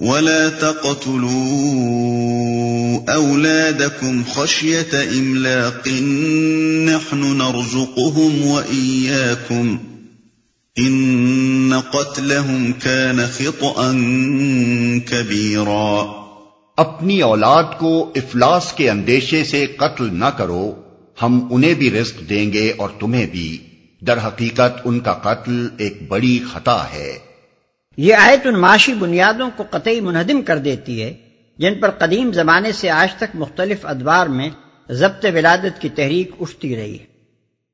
ولا تقتلوا أولادكم خشية إملاق نحن نرزقهم وإياكم إن قتلهم كان خطأ كبيرا اپنی اولاد کو افلاس کے اندیشے سے قتل نہ کرو، ہم انہیں بھی رزق دیں گے اور تمہیں بھی۔ در حقیقت ان کا قتل ایک بڑی خطا ہے۔ یہ آیت ان معاشی بنیادوں کو قطعی منہدم کر دیتی ہے، جن پر قدیم زمانے سے آج تک مختلف ادوار میں ضبط ولادت کی تحریک اٹھتی رہی ہے۔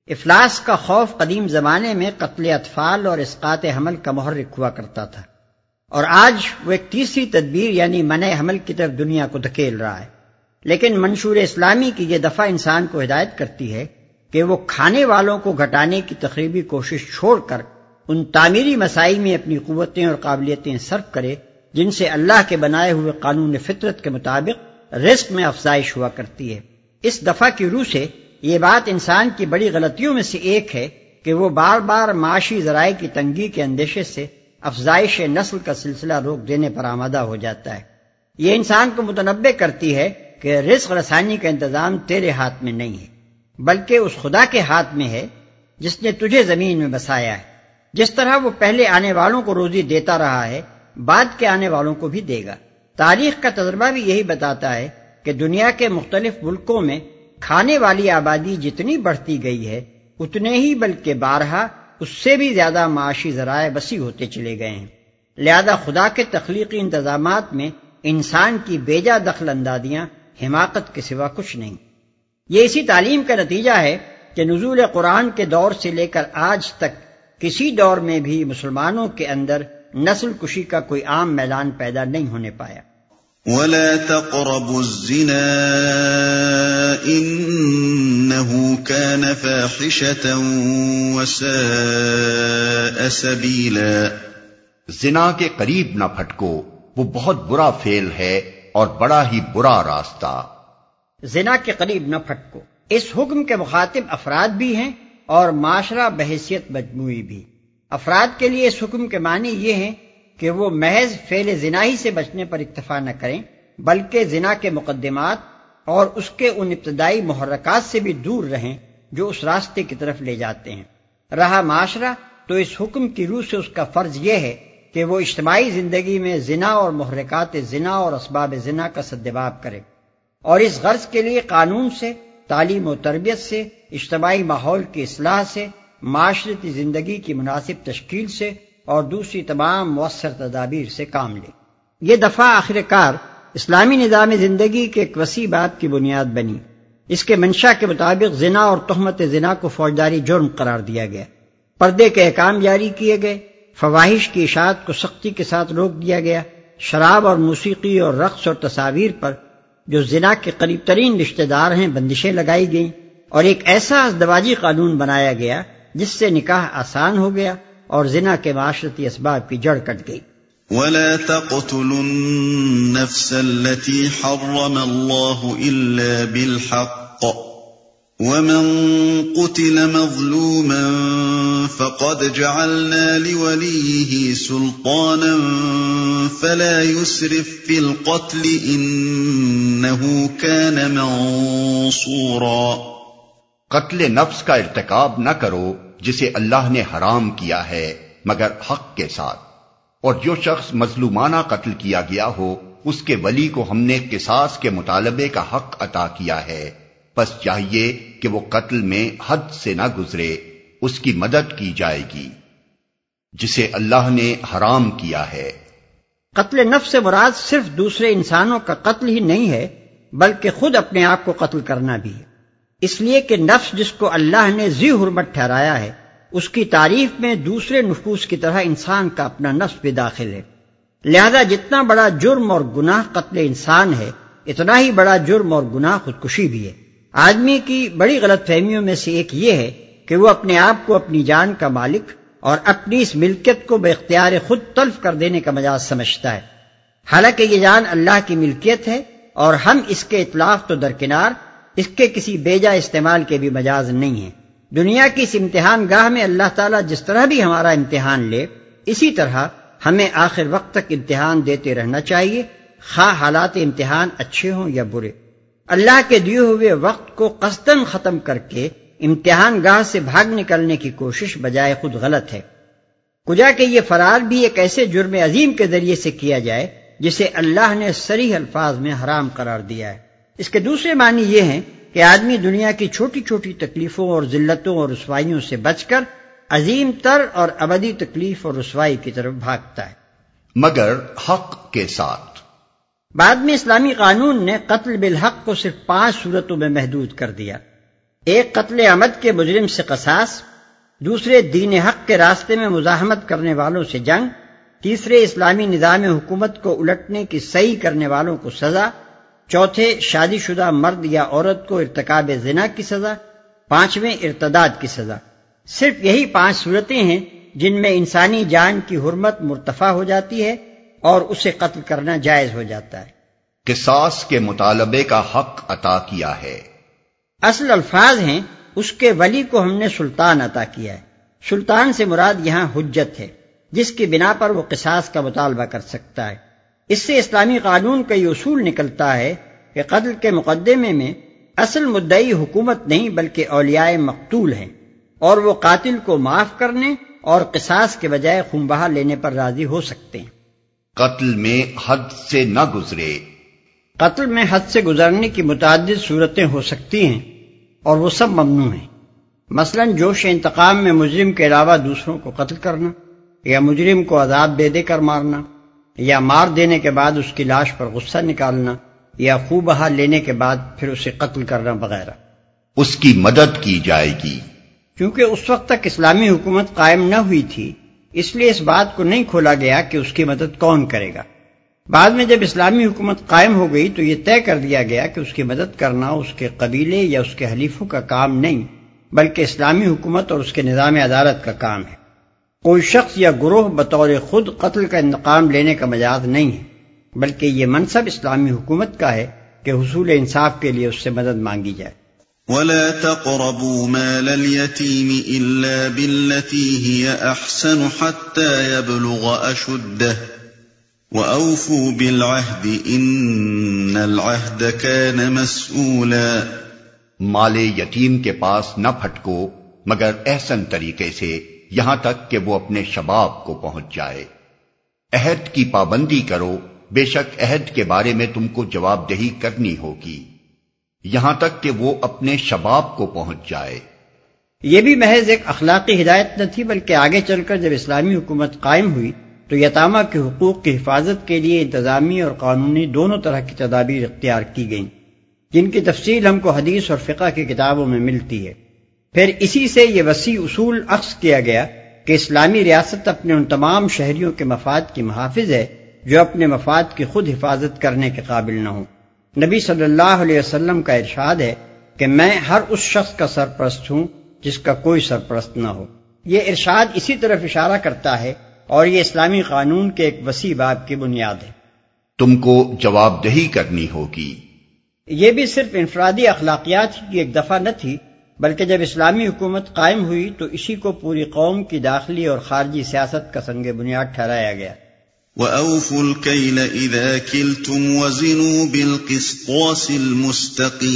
افلاس کا خوف قدیم زمانے میں قتل اطفال اور اسقاط حمل کا محرک ہوا کرتا تھا۔ اور آج وہ ایک تیسری تدبیر یعنی منع حمل کی طرف دنیا کو دھکیل رہا ہے۔ لیکن منشور اسلامی کی یہ دفعہ انسان کو ہدایت کرتی ہے کہ وہ کھانے والوں کو گھٹانے کی تقریبی کوشش چھوڑ کر ان تعمیری مسائل میں اپنی قوتیں اور قابلیتیں صرف کرے جن سے اللہ کے بنائے ہوئے قانون فطرت کے مطابق رزق میں افزائش ہوا کرتی ہے۔ اس دفعہ کی روح سے یہ بات انسان کی بڑی غلطیوں میں سے ایک ہے کہ وہ بار بار معاشی ذرائع کی تنگی کے اندیشے سے افزائش نسل کا سلسلہ روک دینے پر آمادہ ہو جاتا ہے۔ یہ انسان کو متنوع کرتی ہے کہ رزق رسانی کا انتظام تیرے ہاتھ میں نہیں ہے، بلکہ اس خدا کے ہاتھ میں ہے جس نے تجھے زمین میں بسایا ہے۔ جس طرح وہ پہلے آنے والوں کو روزی دیتا رہا ہے، بعد کے آنے والوں کو بھی دے گا۔ تاریخ کا تجربہ بھی یہی بتاتا ہے کہ دنیا کے مختلف ملکوں میں کھانے والی آبادی جتنی بڑھتی گئی ہے، اتنے ہی بلکہ بارہا اس سے بھی زیادہ معاشی ذرائع وسیع ہوتے چلے گئے ہیں۔ لہذا خدا کے تخلیقی انتظامات میں انسان کی بیجا دخل اندازیاں حماقت کے سوا کچھ نہیں۔ یہ اسی تعلیم کا نتیجہ ہے کہ نزول قرآن کے دور سے لے کر آج تک کسی دور میں بھی مسلمانوں کے اندر نسل کشی کا کوئی عام میلان پیدا نہیں ہونے پایا۔ ولا تقربوا الزنا انه كان فاحشة وساء سبيلا۔ زنا کے قریب نہ پھٹکو وہ بہت برا فعل ہے اور بڑا ہی برا راستہ۔ زنا کے قریب نہ پھٹکو۔ اس حکم کے مخاطب افراد بھی ہیں اور معاشرہ بحیثیت مجموعی بھی۔ افراد کے لیے اس حکم کے معنی یہ ہیں کہ وہ محض فعل زناہی سے بچنے پر اکتفا نہ کریں، بلکہ زنا کے مقدمات اور اس کے ان ابتدائی محرکات سے بھی دور رہیں جو اس راستے کی طرف لے جاتے ہیں۔ رہا معاشرہ تو اس حکم کی روح سے اس کا فرض یہ ہے کہ وہ اجتماعی زندگی میں زنا اور محرکات زنا اور اسباب زنا کا سدباب کرے۔ اور اس غرض کے لیے قانون سے تعلیم و تربیت سے، اجتماعی ماحول کی اصلاح سے، معاشرتی زندگی کی مناسب تشکیل سے اور دوسری تمام مؤثر تدابیر سے کام لے۔ یہ دفعہ آخر کار اسلامی نظام زندگی کے ایک وسیع بات کی بنیاد بنی۔ اس کے منشا کے مطابق زنا اور تہمت زنا کو فوجداری جرم قرار دیا گیا۔ پردے کے احکام جاری کیے گئے۔ فواہش کی اشاعت کو سختی کے ساتھ روک دیا گیا۔ شراب اور موسیقی اور رقص اور تصاویر پر جو زنا کے قریب ترین رشتہ دار ہیں، بندشیں لگائی گئیں اور ایک ایسا ازدواجی قانون بنایا گیا جس سے نکاح آسان ہو گیا اور زنا کے معاشرتی اسباب کی جڑ کٹ گئی۔ ولا تقتلوا النفس التي حرم الله الا بالحق ومن قتل مظلوما فقد جعلنا لوليه سلطانا فلا يسرف في القتل إنه كان منصورا قتل نفس کا ارتکاب نہ کرو جسے اللہ نے حرام کیا ہے، مگر حق کے ساتھ۔ اور جو شخص مظلومانہ قتل کیا گیا ہو، اس کے ولی کو ہم نے قصاص کے مطالبے کا حق عطا کیا ہے۔ بس چاہیے کہ وہ قتل میں حد سے نہ گزرے، اس کی مدد کی جائے گی، جسے اللہ نے حرام کیا ہے۔ قتل نفس سے مراد صرف دوسرے انسانوں کا قتل ہی نہیں ہے، بلکہ خود اپنے آپ کو قتل کرنا بھی ہے۔ اس لیے کہ نفس جس کو اللہ نے زی حرمت ٹھہرایا ہے، اس کی تعریف میں دوسرے نفوس کی طرح انسان کا اپنا نفس بھی داخل ہے۔ لہذا جتنا بڑا جرم اور گناہ قتل انسان ہے، اتنا ہی بڑا جرم اور گناہ خودکشی بھی ہے۔ آدمی کی بڑی غلط فہمیوں میں سے ایک یہ ہے کہ وہ اپنے آپ کو اپنی جان کا مالک اور اپنی اس ملکیت کو بے اختیار خود تلف کر دینے کا مجاز سمجھتا ہے۔ حالانکہ یہ جان اللہ کی ملکیت ہے اور ہم اس کے اطلاف تو درکنار، اس کے کسی بیجا استعمال کے بھی مجاز نہیں ہیں۔ دنیا کی اس امتحان گاہ میں اللہ تعالیٰ جس طرح بھی ہمارا امتحان لے، اسی طرح ہمیں آخر وقت تک امتحان دیتے رہنا چاہیے، خواہ حالات امتحان اچھے ہوں یا برے۔ اللہ کے دیے ہوئے وقت کو قصدن ختم کر کے امتحان گاہ سے بھاگ نکلنے کی کوشش بجائے خود غلط ہے۔ کجا کہ یہ فرار بھی ایک ایسے جرم عظیم کے ذریعے سے کیا جائے جسے اللہ نے سریح الفاظ میں حرام قرار دیا ہے۔ اس کے دوسرے معنی یہ ہیں کہ آدمی دنیا کی چھوٹی چھوٹی تکلیفوں اور ذلتوں اور رسوائیوں سے بچ کر عظیم تر اور ابدی تکلیف اور رسوائی کی طرف بھاگتا ہے۔ مگر حق کے ساتھ۔ بعد میں اسلامی قانون نے قتل بالحق کو صرف پانچ صورتوں میں محدود کر دیا۔ ایک، قتل عمد کے مجرم سے قصاص۔ دوسرے، دین حق کے راستے میں مزاحمت کرنے والوں سے جنگ۔ تیسرے، اسلامی نظام حکومت کو الٹنے کی صحیح کرنے والوں کو سزا۔ چوتھے، شادی شدہ مرد یا عورت کو ارتکاب زنا کی سزا۔ پانچویں، ارتداد کی سزا۔ صرف یہی پانچ صورتیں ہیں جن میں انسانی جان کی حرمت مرتفع ہو جاتی ہے۔ اور اسے قتل کرنا جائز ہو جاتا ہے۔ قصاص کے مطالبے کا حق عطا کیا ہے۔ اصل الفاظ ہیں اس کے ولی کو ہم نے سلطان عطا کیا ہے۔ سلطان سے مراد یہاں حجت ہے جس کی بنا پر وہ قصاص کا مطالبہ کر سکتا ہے۔ اس سے اسلامی قانون کا یہ اصول نکلتا ہے کہ قتل کے مقدمے میں اصل مدعی حکومت نہیں بلکہ اولیاء مقتول ہیں اور وہ قاتل کو معاف کرنے اور قصاص کے بجائے خون بہا لینے پر راضی ہو سکتے ہیں۔ قتل میں حد سے نہ گزرے۔ قتل میں حد سے گزرنے کی متعدد صورتیں ہو سکتی ہیں اور وہ سب ممنوع ہیں۔ مثلا جوش انتقام میں مجرم کے علاوہ دوسروں کو قتل کرنا یا مجرم کو عذاب دے دے کر مارنا یا مار دینے کے بعد اس کی لاش پر غصہ نکالنا یا خوب بہا لینے کے بعد پھر اسے قتل کرنا وغیرہ۔ اس کی مدد کی جائے گی۔ کیونکہ اس وقت تک اسلامی حکومت قائم نہ ہوئی تھی اس لیے اس بات کو نہیں کھولا گیا کہ اس کی مدد کون کرے گا۔ بعد میں جب اسلامی حکومت قائم ہو گئی تو یہ طے کر دیا گیا کہ اس کی مدد کرنا اس کے قبیلے یا اس کے حلیفوں کا کام نہیں، بلکہ اسلامی حکومت اور اس کے نظام عدالت کا کام ہے۔ کوئی شخص یا گروہ بطور خود قتل کا انتقام لینے کا مجاز نہیں ہے، بلکہ یہ منصب اسلامی حکومت کا ہے کہ حصول انصاف کے لیے اس سے مدد مانگی جائے۔ ولا تقربوا مال اليتيم إلا بالتي هي أحسن حتى يبلغ أشده وَأَوْفُوا بِالْعَهْدِ إِنَّ الْعَهْدَ كَانَ مَسْئُولًا مال یتیم کے پاس نہ پھٹکو، مگر احسن طریقے سے یہاں تک کہ وہ اپنے شباب کو پہنچ جائے۔ عہد کی پابندی کرو، بے شک عہد کے بارے میں تم کو جواب دہی کرنی ہوگی۔ یہاں تک کہ وہ اپنے شباب کو پہنچ جائے۔ یہ بھی محض ایک اخلاقی ہدایت نہ تھی، بلکہ آگے چل کر جب اسلامی حکومت قائم ہوئی تو یتامہ کے حقوق کی حفاظت کے لیے انتظامی اور قانونی دونوں طرح کی تدابیر اختیار کی گئیں، جن کی تفصیل ہم کو حدیث اور فقہ کی کتابوں میں ملتی ہے۔ پھر اسی سے یہ وسیع اصول عکس کیا گیا کہ اسلامی ریاست اپنے ان تمام شہریوں کے مفاد کی محافظ ہے جو اپنے مفاد کی خود حفاظت کرنے کے قابل نہ ہوں۔ نبی صلی اللہ علیہ وسلم کا ارشاد ہے کہ میں ہر اس شخص کا سرپرست ہوں جس کا کوئی سرپرست نہ ہو۔ یہ ارشاد اسی طرف اشارہ کرتا ہے اور یہ اسلامی قانون کے ایک وسیع باب کی بنیاد ہے۔ تم کو جواب دہی کرنی ہوگی۔ یہ بھی صرف انفرادی اخلاقیات کی ایک دفعہ نہ تھی بلکہ جب اسلامی حکومت قائم ہوئی تو اسی کو پوری قوم کی داخلی اور خارجی سیاست کا سنگ بنیاد ٹھہرایا گیا۔ وَأَوْفُوا الْكَيْلَ إِذَا كِلْتُمْ وَزِنُوا بِالْقِسْطَاسِ الْمُسْتَقِيمِ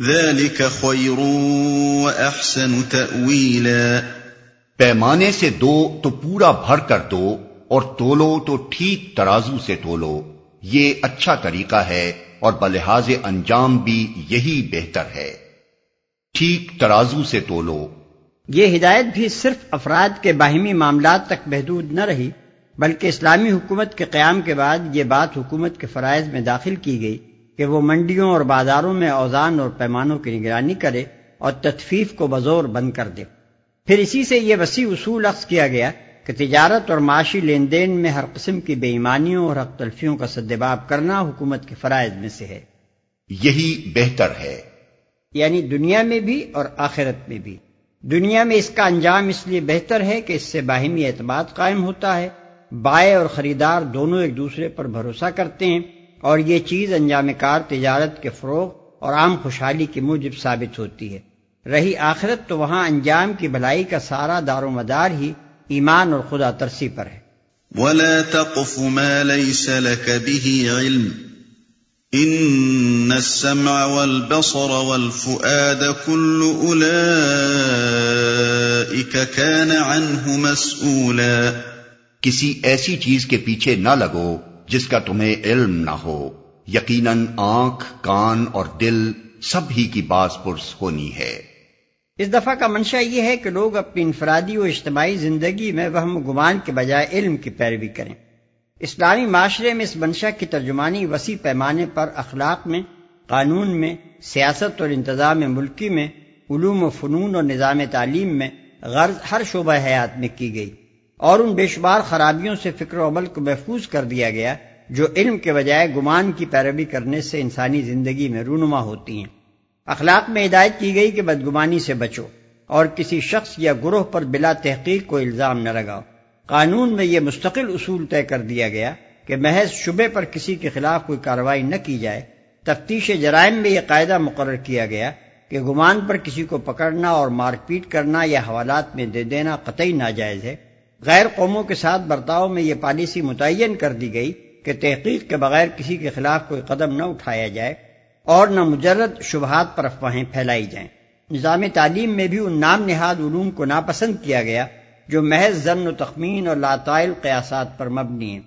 ذَلِكَ خَيْرٌ وَأَحْسَنُ تَأْوِيلًا پیمانے سے دو تو پورا بھر کر دو اور تولو تو ٹھیک ترازو سے تولو۔ یہ اچھا طریقہ ہے اور بلحاظ انجام بھی یہی بہتر ہے۔ ٹھیک ترازو سے تولو۔ یہ ہدایت بھی صرف افراد کے باہمی معاملات تک محدود نہ رہی بلکہ اسلامی حکومت کے قیام کے بعد یہ بات حکومت کے فرائض میں داخل کی گئی کہ وہ منڈیوں اور بازاروں میں اوزان اور پیمانوں کی نگرانی کرے اور تطفیف کو بزور بند کر دے۔ پھر اسی سے یہ وسیع اصول عکس کیا گیا کہ تجارت اور معاشی لین دین میں ہر قسم کی بے ایمانیوں اور حق تلفیوں کا سدباب کرنا حکومت کے فرائض میں سے ہے۔ یہی بہتر ہے۔ یعنی دنیا میں بھی اور آخرت میں بھی۔ دنیا میں اس کا انجام اس لیے بہتر ہے کہ اس سے باہمی اعتماد قائم ہوتا ہے۔ بائیں اور خریدار دونوں ایک دوسرے پر بھروسہ کرتے ہیں اور یہ چیز انجام کار تجارت کے فروغ اور عام خوشحالی کی موجب ثابت ہوتی ہے۔ رہی آخرت تو وہاں انجام کی بھلائی کا سارا دار و مدار ہی ایمان اور خدا ترسی پر ہے۔ ولا تقف ما ليس لك به علم۔ ان السمع والبصر والفؤاد كل اولئك كان عنه مسؤولا. کسی ایسی چیز کے پیچھے نہ لگو جس کا تمہیں علم نہ ہو. یقیناً آنکھ کان اور دل سب ہی کی باز پرس ہونی ہے۔ اس دفعہ کا منشا یہ ہے کہ لوگ اپنی انفرادی و اجتماعی زندگی میں وہم گمان کے بجائے علم کی پیروی کریں۔ اسلامی معاشرے میں اس منشا کی ترجمانی وسیع پیمانے پر اخلاق میں، قانون میں، سیاست اور انتظام ملکی میں، علوم و فنون اور نظام تعلیم میں غرض ہر شعبہ حیات میں کی گئی اور ان بے شمار خرابیوں سے فکر و عمل کو محفوظ کر دیا گیا جو علم کے بجائے گمان کی پیروی کرنے سے انسانی زندگی میں رونما ہوتی ہیں۔ اخلاق میں ہدایت کی گئی کہ بدگمانی سے بچو اور کسی شخص یا گروہ پر بلا تحقیق کو الزام نہ لگاؤ۔ قانون میں یہ مستقل اصول طے کر دیا گیا کہ محض شبے پر کسی کے خلاف کوئی کارروائی نہ کی جائے، تفتیش جرائم میں یہ قاعدہ مقرر کیا گیا کہ گمان پر کسی کو پکڑنا اور مار پیٹ کرنا یا حوالات میں دے دینا قطعی ناجائز ہے۔ غیر قوموں کے ساتھ برتاؤ میں یہ پالیسی متعین کر دی گئی کہ تحقیق کے بغیر کسی کے خلاف کوئی قدم نہ اٹھایا جائے اور نہ مجرد شبہات پر افواہیں پھیلائی جائیں۔ نظام تعلیم میں بھی ان نام نہاد علوم کو ناپسند کیا گیا جو محض زن و تخمین اور لاتائل قیاسات پر مبنی ہیں۔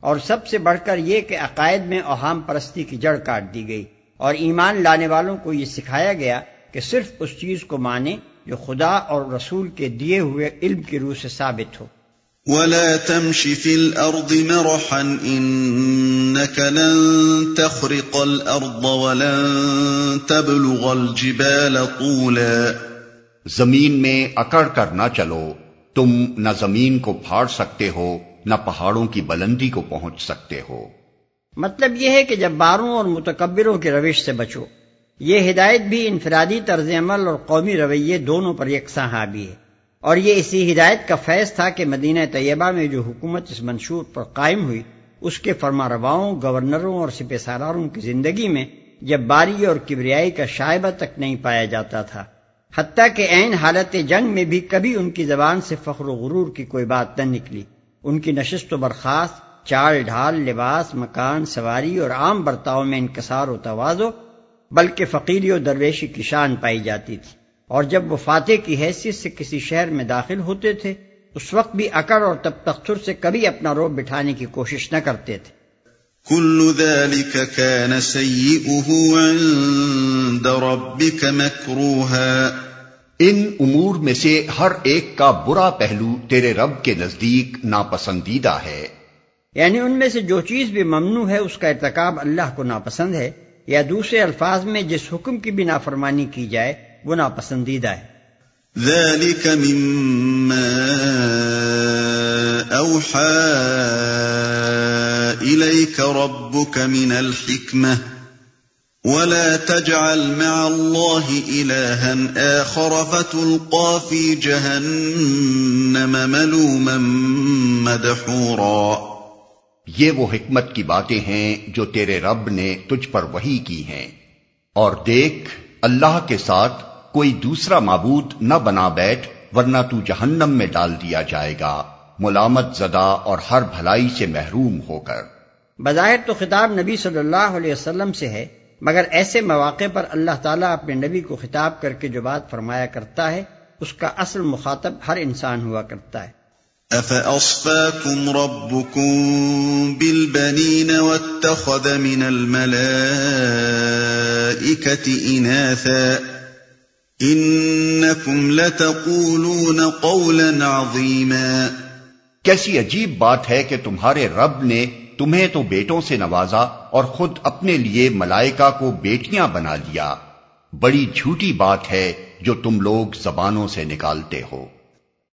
اور سب سے بڑھ کر یہ کہ عقائد میں اوہام پرستی کی جڑ کاٹ دی گئی۔ اور ایمان لانے والوں کو یہ سکھایا گیا کہ صرف اس چیز کو مانے جو خدا اور رسول کے دیے ہوئے علم کی روح سے ثابت ہو۔ ولا تمش في الأرض مرحا إنك لن تخرق الأرض ولن تبلغ الجبال طولا۔ زمین میں اکڑ کر نہ چلو۔ تم نہ زمین کو پھاڑ سکتے ہو، نہ پہاڑوں کی بلندی کو پہنچ سکتے ہو۔ مطلب یہ ہے کہ جب باروں اور متکبروں کی روش سے بچو، یہ ہدایت بھی انفرادی طرز عمل اور قومی رویے دونوں پر یکساں حاوی ہے۔ اور یہ اسی ہدایت کا فیض تھا کہ مدینہ طیبہ میں جو حکومت اس منشور پر قائم ہوئی، اس کے فرما رواؤں گورنروں اور سپہ سالاروں کی زندگی میں جب باری اور کبریائی کا شائبہ تک نہیں پایا جاتا تھا۔ حتیٰ کہ عین حالت جنگ میں بھی کبھی ان کی زبان سے فخر و غرور کی کوئی بات نہ نکلی۔ ان کی نشست و برخاست، چال ڈھال، لباس، مکان، سواری اور عام برتاؤ میں انکسار و توازو بلکہ فقیری و درویشی کی شان پائی جاتی تھی۔ اور جب وہ فاتح کی حیثیت سے کسی شہر میں داخل ہوتے تھے، اس وقت بھی اکڑ اور تب تختر سے کبھی اپنا روب بٹھانے کی کوشش نہ کرتے تھے۔ كل ذلك كان سيئه عند ربك مكروها. ان امور میں سے ہر ایک کا برا پہلو تیرے رب کے نزدیک ناپسندیدہ ہے۔ یعنی ان میں سے جو چیز بھی ممنوع ہے اس کا ارتکاب اللہ کو ناپسند ہے یا دوسرے الفاظ میں جس حکم کی بھی نافرمانی کی جائے وہ ناپسندیدہ ہے۔ ذلك مما اوحى اليك ربك من الحكمه ولا تجعل مع الله الها اخر فتلقى في جهنم ملوما مدحورا. یہ وہ حکمت کی باتیں ہیں جو تیرے رب نے تجھ پر وہی کی ہیں. اور دیکھ، اللہ کے ساتھ کوئی دوسرا معبود نہ بنا بیٹھ، ورنہ تو جہنم میں ڈال دیا جائے گا۔ ملامت زدہ اور ہر بھلائی سے محروم ہو کر۔ بظاہر تو خطاب نبی صلی اللہ علیہ وسلم سے ہے مگر ایسے مواقع پر اللہ تعالیٰ اپنے نبی کو خطاب کر کے جو بات فرمایا کرتا ہے اس کا اصل مخاطب ہر انسان ہوا کرتا ہے۔ أَفَأَصْفَاكُمْ رَبُّكُمْ بِالْبَنِينَ وَاتَّخَذَ مِنَ الْمَلَائِكَةِ إِنَاثًا انکم لتقولون قولا عظیما کیسی عجیب بات ہے کہ تمہارے رب نے تمہیں تو بیٹوں سے نوازا اور خود اپنے لیے ملائکہ کو بیٹیاں بنا لیا۔ بڑی جھوٹی بات ہے جو تم لوگ زبانوں سے نکالتے ہو۔